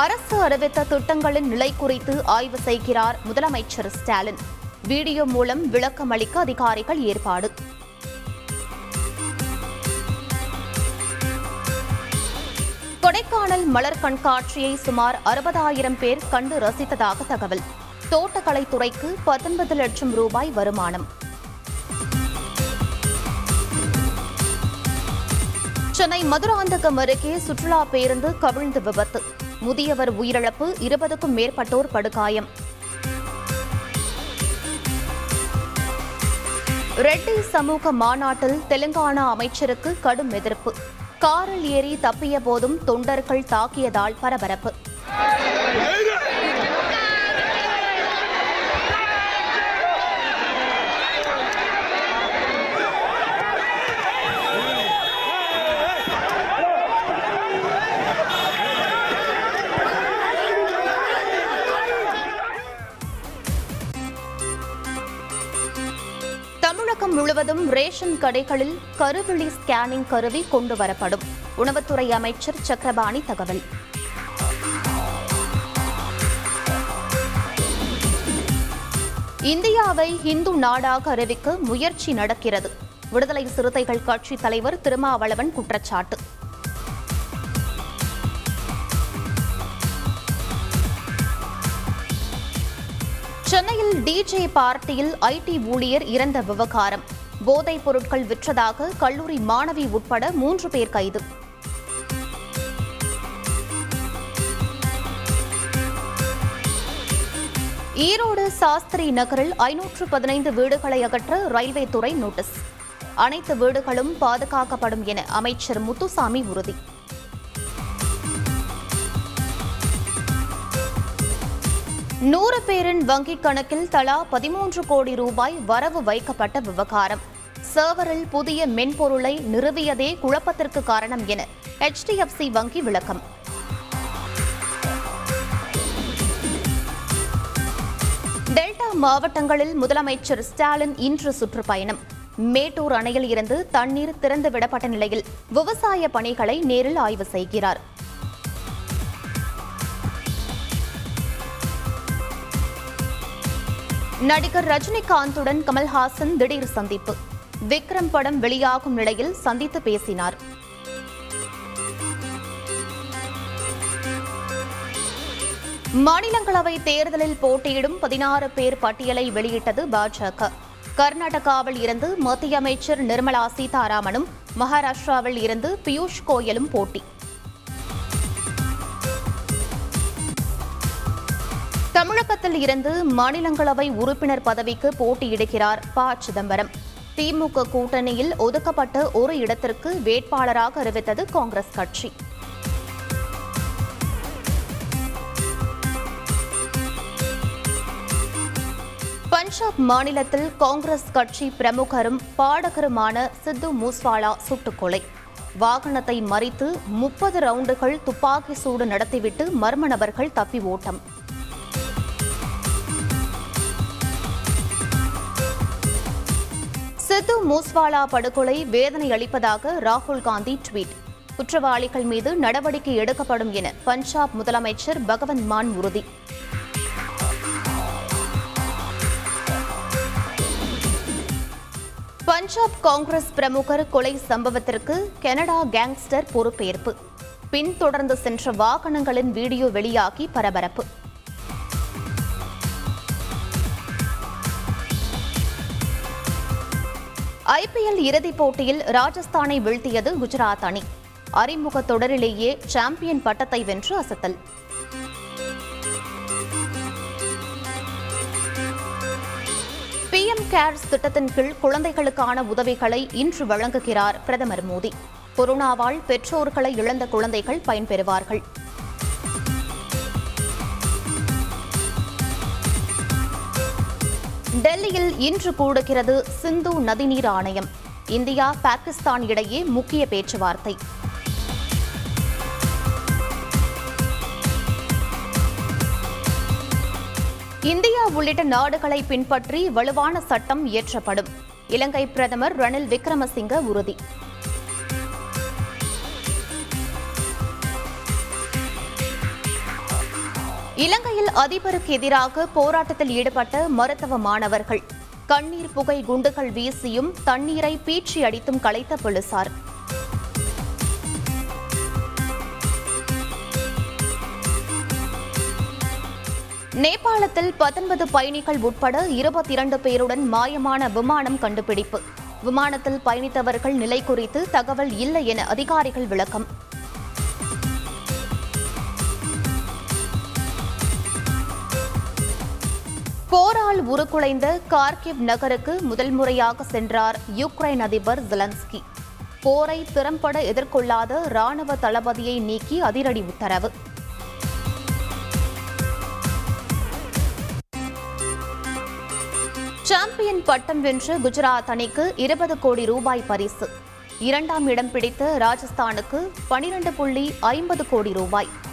அரசு அறிவித்த திட்டங்களின் நிலை குறித்து ஆய்வு செய்கிறார் முதலமைச்சர் ஸ்டாலின். வீடியோ மூலம் விளக்கம் அளிக்க அதிகாரிகள் ஏற்பாடு. கொடைக்கானல் மலர் கண்காட்சியை சுமார் அறுபதாயிரம் பேர் கண்டு ரசித்ததாக தகவல். தோட்டக்கலைத்துறைக்கு பத்தொன்பது லட்சம் ரூபாய் வருமானம். சென்னை மதுராந்தகம் அருகே சுற்றுலா பேருந்து கவிழ்ந்து விபத்து. முதியவர் உயிரிழப்பு இருபதுக்கும் மேற்பட்டோர் படுகாயம். ரெட்டி சமூக மாநாட்டில் தெலுங்கானா அமைச்சருக்கு கடும் எதிர்ப்பு. காரில் ஏறி தப்பிய போதும் தொண்டர்கள் தாக்கியதால் பரபரப்பு. தமிழகம் முழுவதும் ரேஷன் கடைகளில் கருவிழி ஸ்கேனிங் கருவி கொண்டு வரப்படும் உணவுத்துறை அமைச்சர் சக்கரபாணி தகவல். இந்தியாவை இந்து நாடாக அறிவிக்க முயற்சி நடக்கிறது. விடுதலை சிறுத்தைகள் கட்சி தலைவர் திருமாவளவன் குற்றச்சாட்டு. சென்னையில் டிஜே பார்ட்டியில் ஐடி ஊழியர் இறந்த விவகாரம். போதைப் பொருட்கள் விற்றதாக கல்லூரி மாணவி உட்பட மூன்று பேர் கைது. ஈரோடு சாஸ்திரி நகரில் ஐநூற்று பதினைந்து வீடுகளை அகற்ற ரயில்வே துறை நோட்டீஸ். அனைத்து வீடுகளும் பாதுகாக்கப்படும் என அமைச்சர் முத்துசாமி உறுதி. நூறு பேரின் வங்கிக் கணக்கில் தலா பதிமூன்று கோடி ரூபாய் வரவு வைக்கப்பட்ட விவகாரம். சர்வரில் புதிய மென்பொருளை நிறுவியதே குழப்பத்திற்கு காரணம் என ஹெச்டிஎஃப்சி வங்கி விளக்கம். டெல்டா மாவட்டங்களில் முதலமைச்சர் ஸ்டாலின் இன்று சுற்றுப்பயணம். மேட்டூர் அணையில் இருந்து தண்ணீர் திறந்து விடப்பட்ட நிலையில் விவசாய பணிகளை நேரில் ஆய்வு செய்கிறார். நடிகர் ரஜினிகாந்துடன் கமல்ஹாசன் திடீர் சந்திப்பு. விக்ரம் படம் வெளியாகும் நிலையில் சந்தித்து பேசினார். மாநிலங்களவை தேர்தலில் போட்டியிடும் பதினாறு பேர் பட்டியலை வெளியிட்டது பாஜக. கர்நாடகாவில் இருந்து மத்திய அமைச்சர் நிர்மலா சீதாராமனும் மகாராஷ்டிராவில் இருந்து பியூஷ் கோயலும் போட்டி. தமிழகத்தில் இருந்து மாநிலங்களவை உறுப்பினர் பதவிக்கு போட்டியிடுகிறார் ப. சிதம்பரம். திமுக கூட்டணியில் ஒதுக்கப்பட்ட ஒரு இடத்திற்கு வேட்பாளராக அறிவித்தது காங்கிரஸ் கட்சி. பஞ்சாப் மாநிலத்தில் காங்கிரஸ் கட்சி பிரமுகரும் பாடகருமான சித்து மூஸ்வாலா சுட்டுக்கொலை வாகனத்தை மறித்து முப்பது ரவுண்டுகள் துப்பாக்கி சூடு நடத்திவிட்டு மர்ம நபர்கள் தப்பி ஓட்டம். சித்து மூஸ்வாலா படுகொலை வேதனை அளிப்பதாக ராகுல் காந்தி ட்வீட். குற்றவாளிகள் மீது நடவடிக்கை எடுக்கப்படும் என பஞ்சாப் முதலமைச்சர் பகவந்த் மான் உறுதி. பஞ்சாப் காங்கிரஸ் பிரமுகர் கொலை சம்பவத்திற்கு கனடா கேங்ஸ்டர் பொறுப்பேற்பு. பின்தொடர்ந்து சென்ற வாகனங்களின் வீடியோ வெளியாகி பரபரப்பு. ஐபிஎல் இறுதிப் போட்டியில் ராஜஸ்தானை வீழ்த்தியது குஜராத் அணி. அறிமுக தொடரிலேயே சாம்பியன் பட்டத்தை வென்று அசத்தல். பிஎம் கேர்ஸ் திட்டத்தின் கீழ் குழந்தைகளுக்கான உதவிகளை இன்று வழங்குகிறார் பிரதமர் மோடி. கொரோனாவால் பெற்றோர்களை இழந்த குழந்தைகள் பயன்பெறுவார்கள். டெல்லியில் இன்று கூடுகிறது சிந்து நதிநீர் ஆணையம். இந்தியா பாகிஸ்தான் இடையே முக்கிய பேச்சுவார்த்தை. இந்தியா உள்ளிட்ட நாடுகளை பின்பற்றி வலுவான சட்டம் இயற்றப்படும். இலங்கை பிரதமர் ரணில் விக்ரமசிங்க உறுதி. இலங்கையில் அதிபருக்கு எதிராக போராட்டத்தில் ஈடுபட்ட மருத்துவ மாணவர்கள். கண்ணீர் புகை குண்டுகள் வீசியும் தண்ணீரை பீச்சி அடித்தும் கலைத்த போலீசார். நேபாளத்தில் பத்தொன்பது பயணிகள் உட்பட இருபத்தி இரண்டு பேருடன் மாயமான விமானம் கண்டுபிடிப்பு. விமானத்தில் பயணித்தவர்கள் நிலை குறித்து தகவல் இல்லை என அதிகாரிகள் விளக்கம். போரால் உருக்குலைந்த கார்கிவ் நகருக்கு முதல் முறையாக சென்றார் யுக்ரைன் அதிபர் ஜெலன்ஸ்கி. போரை திறம்பட எதிர்கொள்ளாத ராணுவ தளபதியை நீக்கி அதிரடி உத்தரவு. சாம்பியன் பட்டம் வென்ற குஜராத் அணிக்கு இருபது கோடி ரூபாய் பரிசு. இரண்டாம் இடம் பிடித்த ராஜஸ்தானுக்கு பனிரெண்டு புள்ளி ஐம்பது கோடி ரூபாய்.